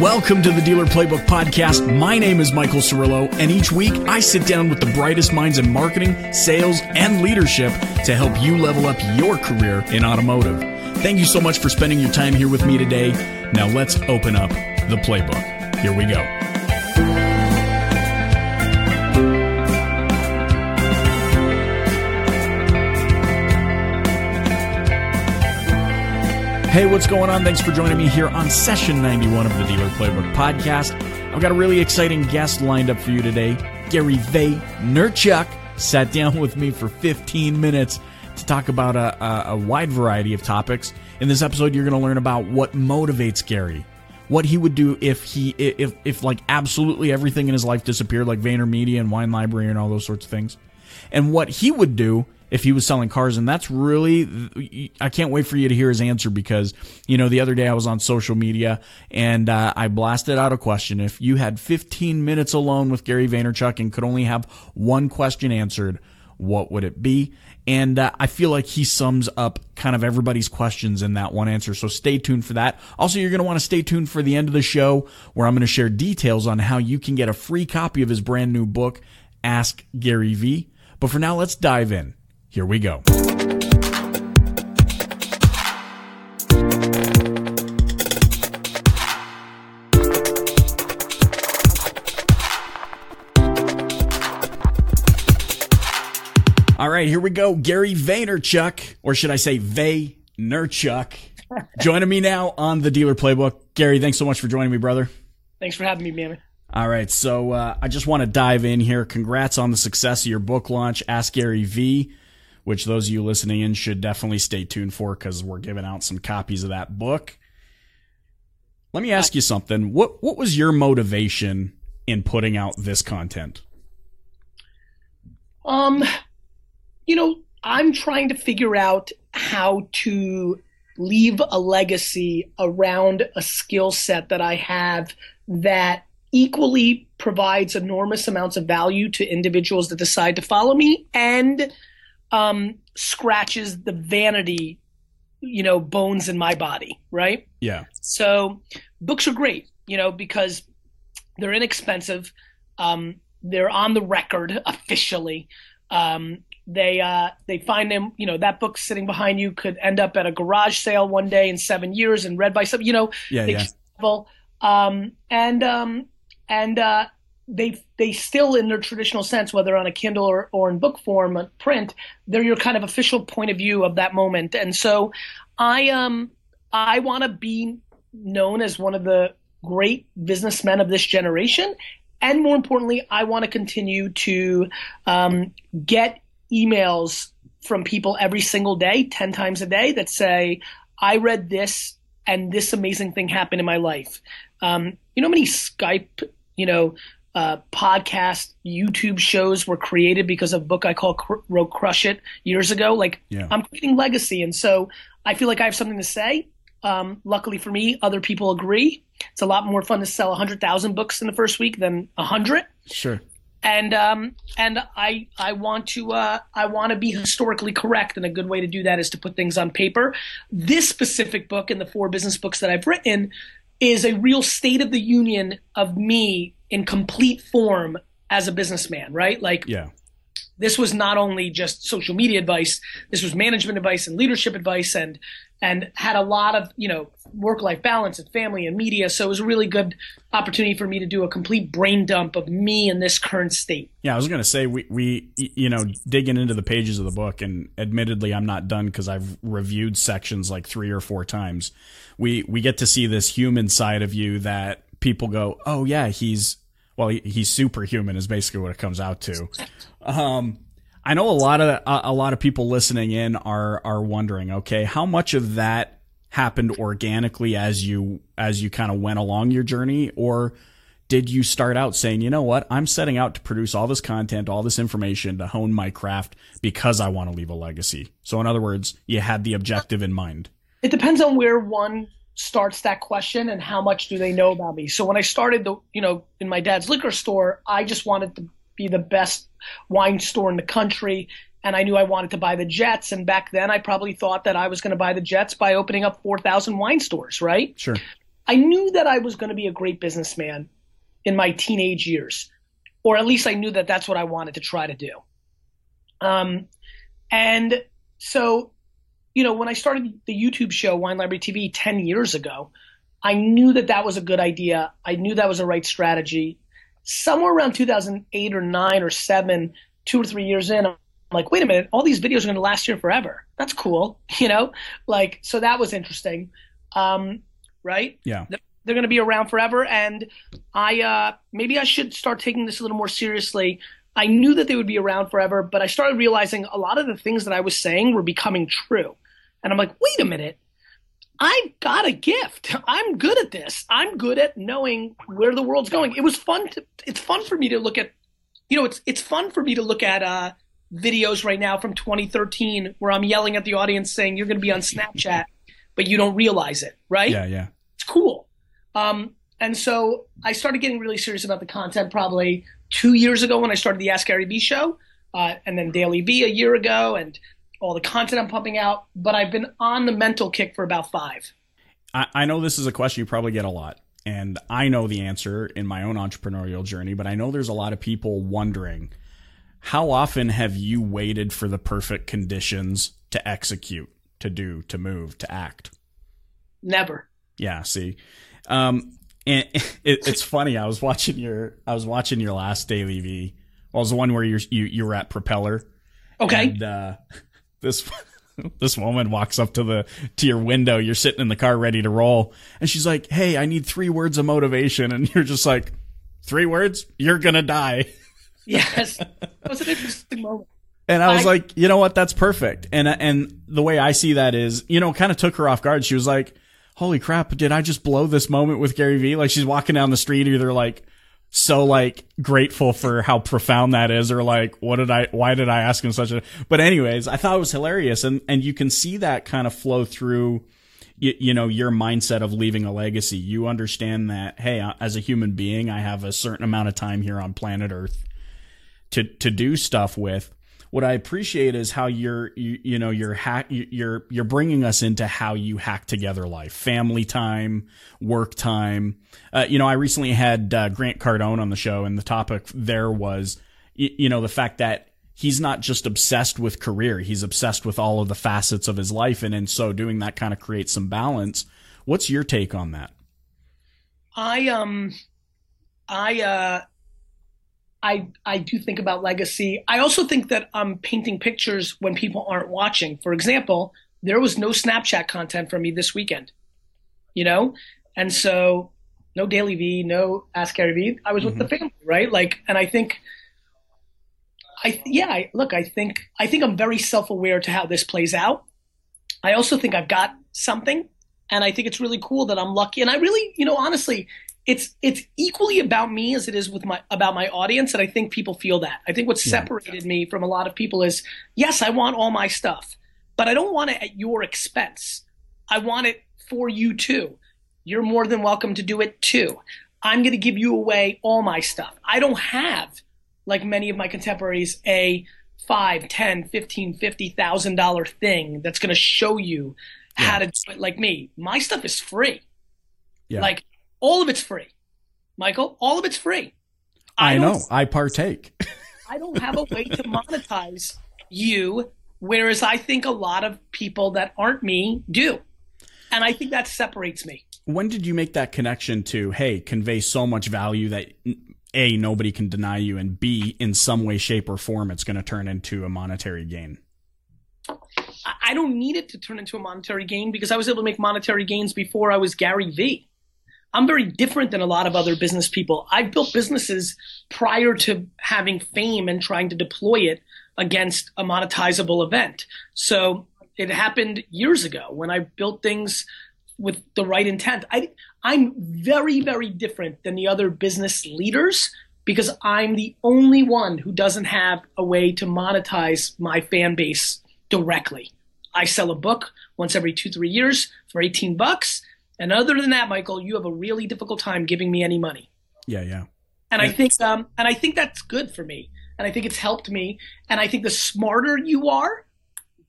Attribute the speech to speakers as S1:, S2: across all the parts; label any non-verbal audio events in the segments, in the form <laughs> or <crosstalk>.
S1: Welcome to the Dealer Playbook Podcast. My name is Michael Cirillo, and each week I sit down with the brightest minds in marketing, sales, and leadership to help you level up your career in automotive. Thank you so much for spending your time here with me today. Now let's open up the playbook. Here we go. Hey, what's going on? Thanks for joining me here on session 91 of the Dealer Playbook podcast. I've got a really exciting guest lined up for you today. Gary Vaynerchuk sat down <laughs> with me for 15 minutes to talk about a, a, wide variety of topics. In this episode, you're going to learn about what motivates Gary, what he would do if he if if like absolutely everything in his life disappeared, like VaynerMedia and Wine Library and all those sorts of things, and what he would do if he was selling cars. And that's really, I can't wait for you to hear his answer because, you know, the other day I was on social media and uh, I blasted out a question. If you had 15 minutes alone with Gary Vaynerchuk and could only have one question answered, what would it be? And uh, I feel like he sums up kind of everybody's questions in that one answer. So stay tuned for that. Also, you're going to want to stay tuned for the end of the show where I'm going to share details on how you can get a free copy of his brand new book, Ask Gary Vee. But for now, let's dive in. Here we go. All right, here we go. Gary Vaynerchuk, or should I say Vaynerchuk, <laughs> joining me now on the Dealer Playbook. Gary, thanks so much for joining me, brother.
S2: Thanks for having me, man.
S1: All right, so uh, I just want to dive in here. Congrats on the success of your book launch, Ask Gary Vee which those of you listening in should definitely stay tuned for because we're giving out some copies of that book. Let me ask you something. What what was your motivation in putting out this content?
S2: Um, you know, I'm trying to figure out how to leave a legacy around a skill set that I have that equally provides enormous amounts of value to individuals that decide to follow me and um, scratches the vanity, you know, bones in my body, right?
S1: Yeah.
S2: So books are great, you know, because they're inexpensive. Um, they're on the record <laughs> officially. Um, they uh, they find them, you know, that book sitting behind you could end up at a garage sale one day in seven years and read by some, you know,
S1: yeah, yeah.
S2: Travel. Um, and um, and uh, they they still in their traditional sense whether on a kindle or, or in book form print they're your kind of official point of view of that moment. And so i um i want to be known as one of the great businessmen of this generation. And more importantly i want to continue to um, get emails from people every single day 10 times a day that say i read this and this amazing thing happened in my life. Um, you know how many skype you know uh, podcast, YouTube shows were created because of a book I call Cr- wrote Crush It years ago. Like yeah. I'm creating legacy, and so I feel like I have something to say. Um, luckily for me, other people agree. It's a lot more fun to sell hundred thousand books in the first week than hundred.
S1: Sure.
S2: And um, and I I want to uh, I want to be historically correct, and a good way to do that is to put things on paper. This specific book and the four business books that I've written is a real state of the union of me in complete form as a businessman, right? Like,
S1: yeah.
S2: This was not only just social media advice. This was management advice and leadership advice, and and had a lot of you know work life balance and family and media. So it was a really good opportunity for me to do a complete brain dump of me in this current state.
S1: Yeah, I was gonna say we we you know digging into the pages of the book, and admittedly I'm not done because I've reviewed sections like three or four times. We we get to see this human side of you that people go, oh yeah, he's well, he, he's superhuman is basically what it comes out to. Um, I know a lot of a, a lot of people listening in are are wondering, okay, how much of that happened organically as you as you kind of went along your journey, or did you start out saying, you know what, I'm setting out to produce all this content, all this information to hone my craft because I want to leave a legacy? So, in other words, you had the objective in mind.
S2: It depends on where one starts that question and how much do they know about me. So when I started the, you know, in my dad's liquor store, I just wanted to be the best wine store in the country and I knew I wanted to buy the Jets and back then I probably thought that I was going to buy the Jets by opening up 4,000 wine stores, right?
S1: Sure.
S2: I knew that I was going to be a great businessman in my teenage years, or at least I knew that that's what I wanted to try to do. Um, and so, you know, when I started the YouTube show Wine Library TV 10 years ago, I knew that that was a good idea. I knew that was a right strategy. Somewhere around 2008 or 9 or 7, two or three years in, I'm like, wait a minute, all these videos are going to last here forever. That's cool, <laughs> you know? Like, so that was interesting. Um, right?
S1: Yeah.
S2: They're going to be around forever. And I, uh, maybe I should start taking this a little more seriously. I knew that they would be around forever, but I started realizing a lot of the things that I was saying were becoming true. And I'm like, wait a minute. I've got a gift. I'm good at this. I'm good at knowing where the world's going. It was fun to, it's fun for me to look at, you know, it's, it's fun for me to look at, uh, videos right now from 2013 where I'm yelling at the audience saying you're going to be on Snapchat, but you don't realize it, right?
S1: Yeah, yeah.
S2: It's cool. Um, and so I started getting really serious about the content probably two years ago when I started the Ask Gary Vee show, uh, and then Daily Vee a year ago, and all the content I'm pumping out. But I've been on the mental kick for about five.
S1: I, I know this is a question you probably get a lot, and I know the answer in my own entrepreneurial journey, but I know there's a lot of people wondering how often have you waited for the perfect conditions to execute, to do, to move, to act?
S2: Never.
S1: Yeah, see. Um, and <laughs> it, it's funny. I was watching your I was watching your last Daily Vee. Well, it was the one where you're, you you were at Propeller.
S2: Okay.
S1: And uh, this <laughs> this woman walks up to the to your window. You're sitting in the car ready to roll, and she's like, "Hey, I need three words of motivation." And you're just like, three words? You're gonna die." <laughs>
S2: Yes, that was an interesting moment.
S1: And I was I, like, you know what? That's perfect. And and the way I see that is, you know, kind of took her off guard. She was like, holy crap, did I just blow this moment with Gary Vee? Like she's walking down the street either like so like grateful for how profound that is or like what did I why did I ask him such a but anyways, I thought it was hilarious and and you can see that kind of flow through you, you know your mindset of leaving a legacy. You understand that hey, as a human being, I have a certain amount of time here on planet Earth to to do stuff with what I appreciate is how you're you, you know you're hack you're you're bringing us into how you hack together life, family time, work time. Uh, you know, I recently had uh, Grant Cardone on the show, and the topic there was you, you know the fact that he's not just obsessed with career; he's obsessed with all of the facets of his life, and in so doing, that kind of creates some balance. What's your take on that?
S2: I um, I uh I I do think about legacy. I also think that I'm painting pictures when people aren't watching. For example, there was no Snapchat content for me this weekend. You know? And so no Daily Vee, no Ask Gary Vee. I was mm-hmm. with the mm-hmm. family, right? Like and I think I yeah, I, look, I think I think I'm very self-aware to how this plays out. I also think I've got something and I think it's really cool that I'm lucky and I really, you know, honestly, it's it's equally about me as it is with my about my audience and i think people feel that. I think what separated yeah. me from a lot of people is yes i want all my stuff but i don't want it at your expense. I want it for you too. You're more than welcome to do it too. I'm going to give you away all my stuff. I don't have like many of my contemporaries a five, ten, fifteen, fifty thousand dollar thing that's going to show you yeah. how to do it like me. My stuff is free. Yeah. like all of it's free. Michael, all of it's free.
S1: I, I know. I partake. <laughs>
S2: I don't have a way to monetize you, whereas I think a lot of people that aren't me do. And I think that separates me.
S1: When did you make that connection to, hey, convey so much value that A, nobody can deny you, and B, in some way, shape, or form, it's going to turn into a monetary gain?
S2: I don't need it to turn into a monetary gain because I was able to make monetary gains before I was Gary Vee. I'm very different than a lot of other business people. I've built businesses prior to having fame and trying to deploy it against a monetizable event. So it happened years ago when I built things with the right intent. I, I'm very, very different than the other business leaders because I'm the only one who doesn't have a way to monetize my fan base directly. I sell a book once every two, three years for 18 bucks and other than that, Michael, you have a really difficult time giving me any money.
S1: Yeah, yeah.
S2: And I think um and I think that's good for me. And I think it's helped me. And I think the smarter you are,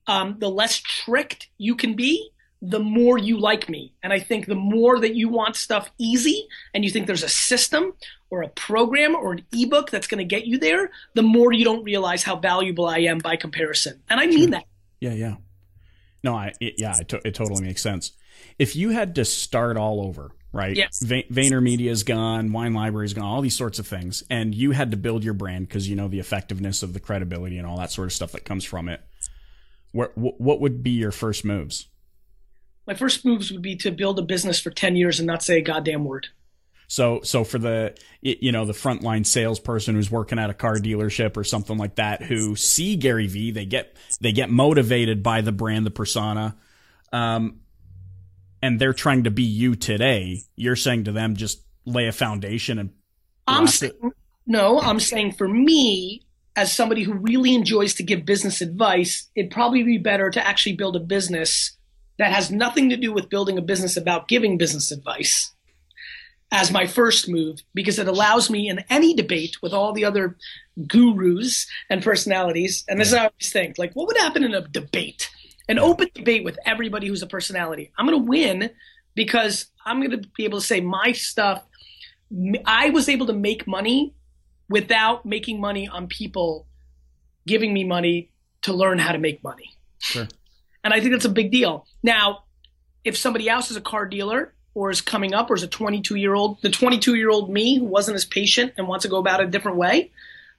S2: um, the less tricked you can be, the more you like me. And I think the more that you want stuff easy and you think there's a system or a program or an ebook that's going to get you there, the more you don't realize how valuable I am by comparison. And I mean sure. that.
S1: Yeah, yeah. No, I it, yeah, it, to, it totally makes sense. If you had to start all over, right?
S2: Yes.
S1: V- VaynerMedia's gone, Wine Library's gone, all these sorts of things, and you had to build your brand because you know the effectiveness of the credibility and all that sort of stuff that comes from it. Where, what would be your first moves?
S2: my first moves would be to build a business for 10 years and not say a goddamn word.
S1: So, so for the you know the frontline salesperson who's working at a car dealership or something like that, who see Gary Vee, they get they get motivated by the brand, the persona, um, and they're trying to be you today. You're saying to them, just lay a foundation and.
S2: I'm saying, no, I'm saying for me, as somebody who really enjoys to give business advice, it'd probably be better to actually build a business that has nothing to do with building a business about giving business advice as my first move because it allows me in any debate with all the other gurus and personalities. And this is how I always think like, what would happen in a debate? An open debate with everybody who's a personality. I'm going to win because I'm going to be able to say my stuff. I was able to make money without making money on people giving me money to learn how to make money.
S1: Sure.
S2: And I think that's a big deal. Now, if somebody else is a car dealer or is coming up or is a 22 year old, the 22 year old me who wasn't as patient and wants to go about it a different way,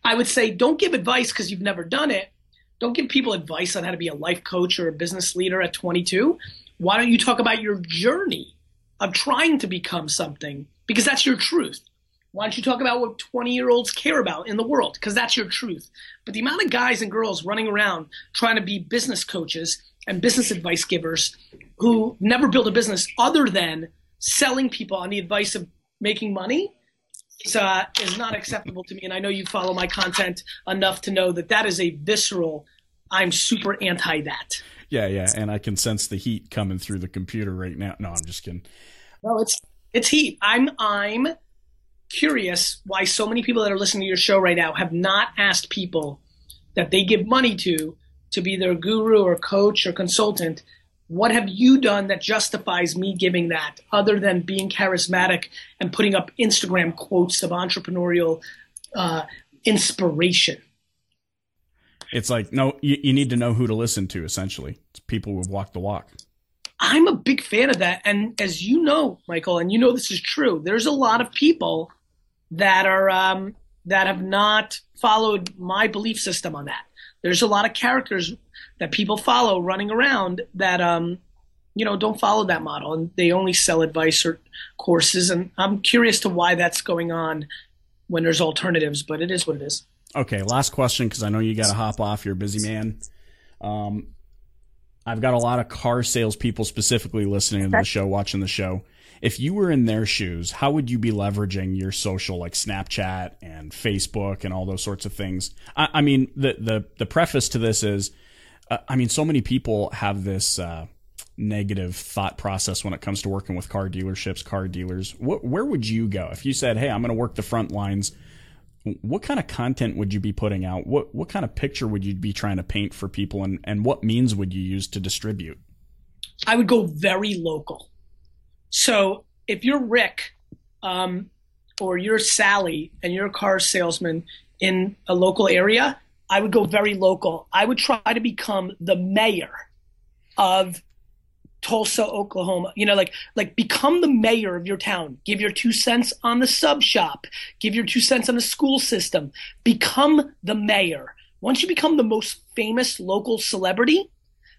S2: I would say don't give advice because you've never done it. Don't give people advice on how to be a life coach or a business leader at 22. Why don't you talk about your journey of trying to become something? Because that's your truth. Why don't you talk about what 20 year olds care about in the world? Because that's your truth. But the amount of guys and girls running around trying to be business coaches and business advice givers who never build a business other than selling people on the advice of making money uh, is not acceptable to me. And I know you follow my content enough to know that that is a visceral, I'm super anti that.
S1: Yeah, yeah. And I can sense the heat coming through the computer right now. No, I'm just kidding.
S2: No, it's it's heat. I'm I'm curious why so many people that are listening to your show right now have not asked people that they give money to to be their guru or coach or consultant, what have you done that justifies me giving that other than being charismatic and putting up Instagram quotes of entrepreneurial uh, inspiration?
S1: It's like, no, you, you need to know who to listen to, essentially. It's people who walk the walk.
S2: I'm a big fan of that. And as you know, Michael, and you know this is true, there's a lot of people that are um, that have not followed my belief system on that there's a lot of characters that people follow running around that um, you know don't follow that model and they only sell advice or courses. And i'm curious to why that's going on when there's alternatives but it is what it is.
S1: Okay last question because i know you got to hop off you're a busy man. Um, i've got a lot of car salespeople specifically listening to the show watching the show. If you were in their shoes, how would you be leveraging your social like Snapchat and Facebook and all those sorts of things? I, I mean, the the the preface to this is, uh, I mean, so many people have this. Uh, negative thought process when it comes to working with car dealerships, car dealers. What, where would you go if you said, "Hey, I'm going to work the front lines"? What kind of content would you be putting out? What what kind of picture would you be trying to paint for people, and and what means would you use to distribute?
S2: I would go very local. So if you're Rick um, or you're Sally and you're a car salesman in a local area, I would go very local. I would try to become the mayor of Tulsa, Oklahoma. You know, like like become the mayor of your town. Give your two cents on the sub shop. Give your two cents on the school system. Become the mayor. Once you become the most famous local celebrity,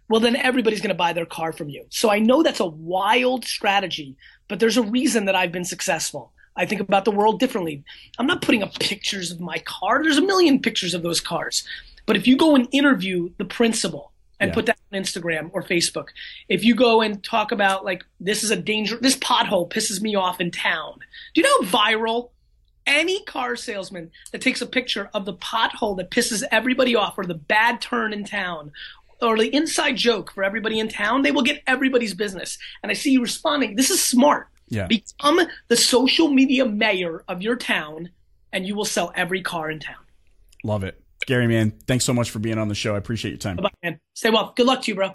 S2: well, then everybody's going to buy their car from you. So I know that's a wild strategy, but there's a reason that I've been successful. I think about the world differently. I'm not putting up pictures of my car. There's a million pictures of those cars. But if you go and interview the principal and yeah. put that on Instagram or Facebook, if you go and talk about like this is a danger, this pothole pisses me off in town. Do you know viral? Any car salesman that takes a picture of the pothole that pisses everybody off or the bad turn in town or the inside joke for everybody in town, they will get everybody's business. And I see you responding. This is smart.
S1: Yeah.
S2: Become the social media mayor of your town and you will sell every car in town.
S1: Love it. Gary, man, thanks so much for being on the show. I appreciate your time.
S2: Bye man. Stay well. Good luck to you, bro.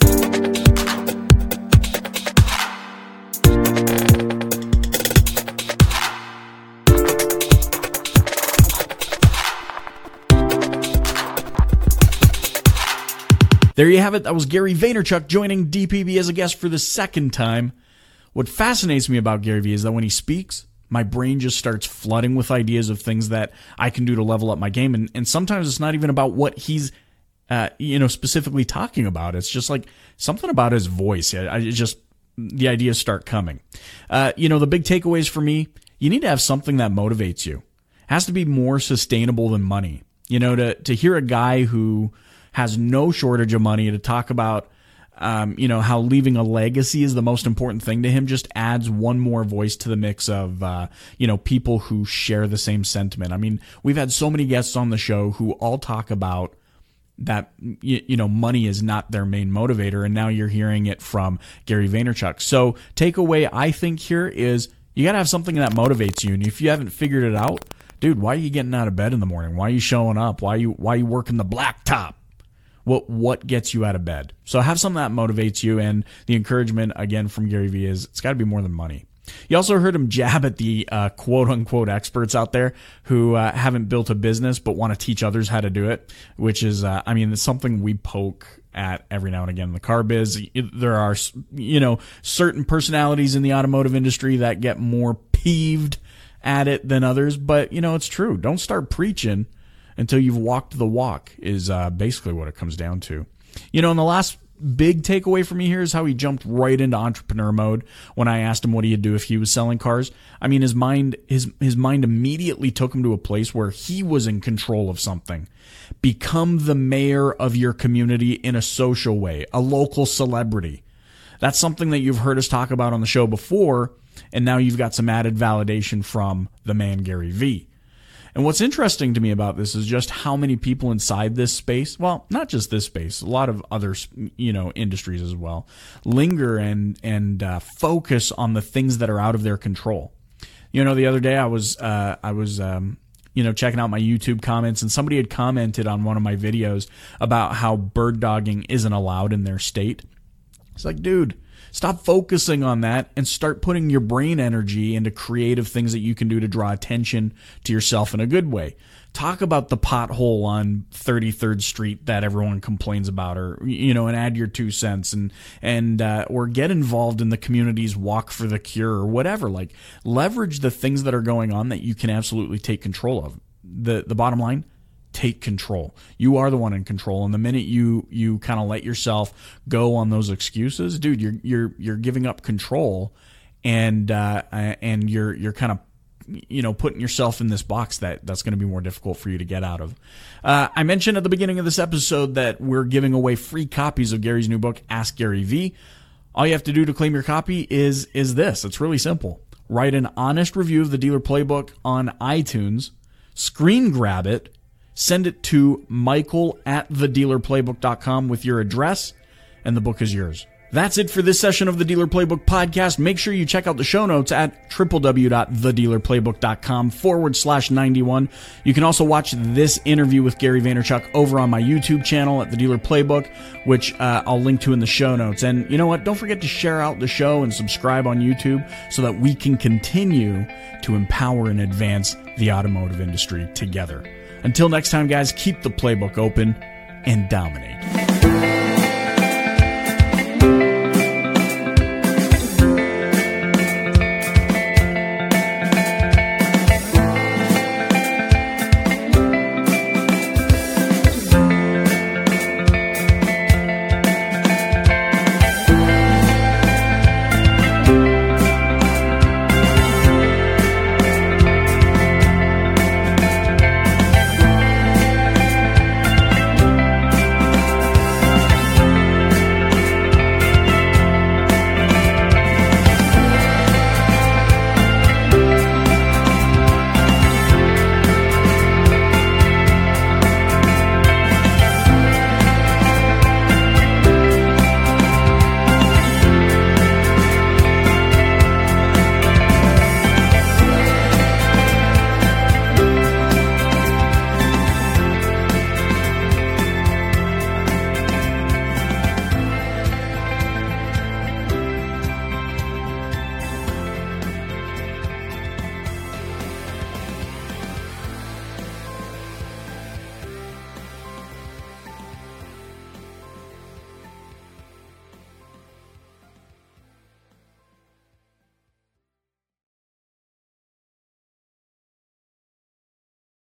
S1: There you have it. That was Gary Vaynerchuk joining DPB as a guest for the second time. What fascinates me about Gary Vee is that when he speaks, my brain just starts flooding with ideas of things that I can do to level up my game. And, and sometimes it's not even about what he's, uh, you know, specifically talking about. It's just like something about his voice. I, I just, the ideas start coming. Uh, you know, the big takeaways for me, you need to have something that motivates you. It has to be more sustainable than money. You know, to, to hear a guy who has no shortage of money to talk about um, you know, how leaving a legacy is the most important thing to him just adds one more voice to the mix of, uh, you know, people who share the same sentiment. I mean, we've had so many guests on the show who all talk about that, you, know, money is not their main motivator. And now you're hearing it from Gary Vaynerchuk. So takeaway I think here is you got to have something that motivates you. And if you haven't figured it out, dude, why are you getting out of bed in the morning? Why are you showing up? Why are you, why are you working the blacktop? What what gets you out of bed. So have something that motivates you, and the encouragement again from Gary Vee is it's got to be more than money. You also heard him jab at the uh, quote unquote experts out there who uh, haven't built a business but want to teach others how to do it, which is, uh, I mean, it's something we poke at every now and again in the car biz. There are, you know, certain personalities in the automotive industry that get more peeved at it than others, but, you know, it's true. Don't start preaching until you've walked the walk is uh, basically what it comes down to. You know, and the last big takeaway for me here is how he jumped right into entrepreneur mode when I asked him what he'd do if he was selling cars. I mean, his mind his his mind immediately took him to a place where he was in control of something. Become the mayor of your community in a social way, a local celebrity. That's something that you've heard us talk about on the show before, and now you've got some added validation from the man Gary Vee. And what's interesting to me about this is just how many people inside this space, well, not just this space, a lot of other, you know, industries as well, linger and, and uh, focus on the things that are out of their control. You know, the other day I was, uh, I was, um, you know, checking out my YouTube comments and somebody had commented on one of my videos about how bird dogging isn't allowed in their state. It's like, dude, Stop focusing on that and start putting your brain energy into creative things that you can do to draw attention to yourself in a good way. Talk about the pothole on 33rd Street that everyone complains about, or you know, and add your two cents, and and uh, or get involved in the community's walk for the cure or whatever. Like leverage the things that are going on that you can absolutely take control of. the The bottom line: take control. You are the one in control. And the minute you you kind of let yourself go on those excuses, dude, you're you're you're giving up control, and uh, and you're you're kind of you know putting yourself in this box that that's going to be more difficult for you to get out of. Uh, I mentioned at the beginning of this episode that we're giving away free copies of Gary's new book, Ask Gary Vee. All you have to do to claim your copy is is this. It's really simple. Write an honest review of the dealer playbook on iTunes, screen grab it, send it to michael at thedealerplaybook.com with your address, and the book is yours. That's it for this session of the Dealer Playbook podcast. Make sure you check out the show notes at www.thedealerplaybook.com forward slash 91. You can also watch this interview with Gary Vaynerchuk over on my YouTube channel at The Dealer Playbook, which uh, I'll link to in the show notes. And you know what? Don't forget to share out the show and subscribe on YouTube so that we can continue to empower and advance the automotive industry together. Until next time, guys, keep the playbook open and dominate.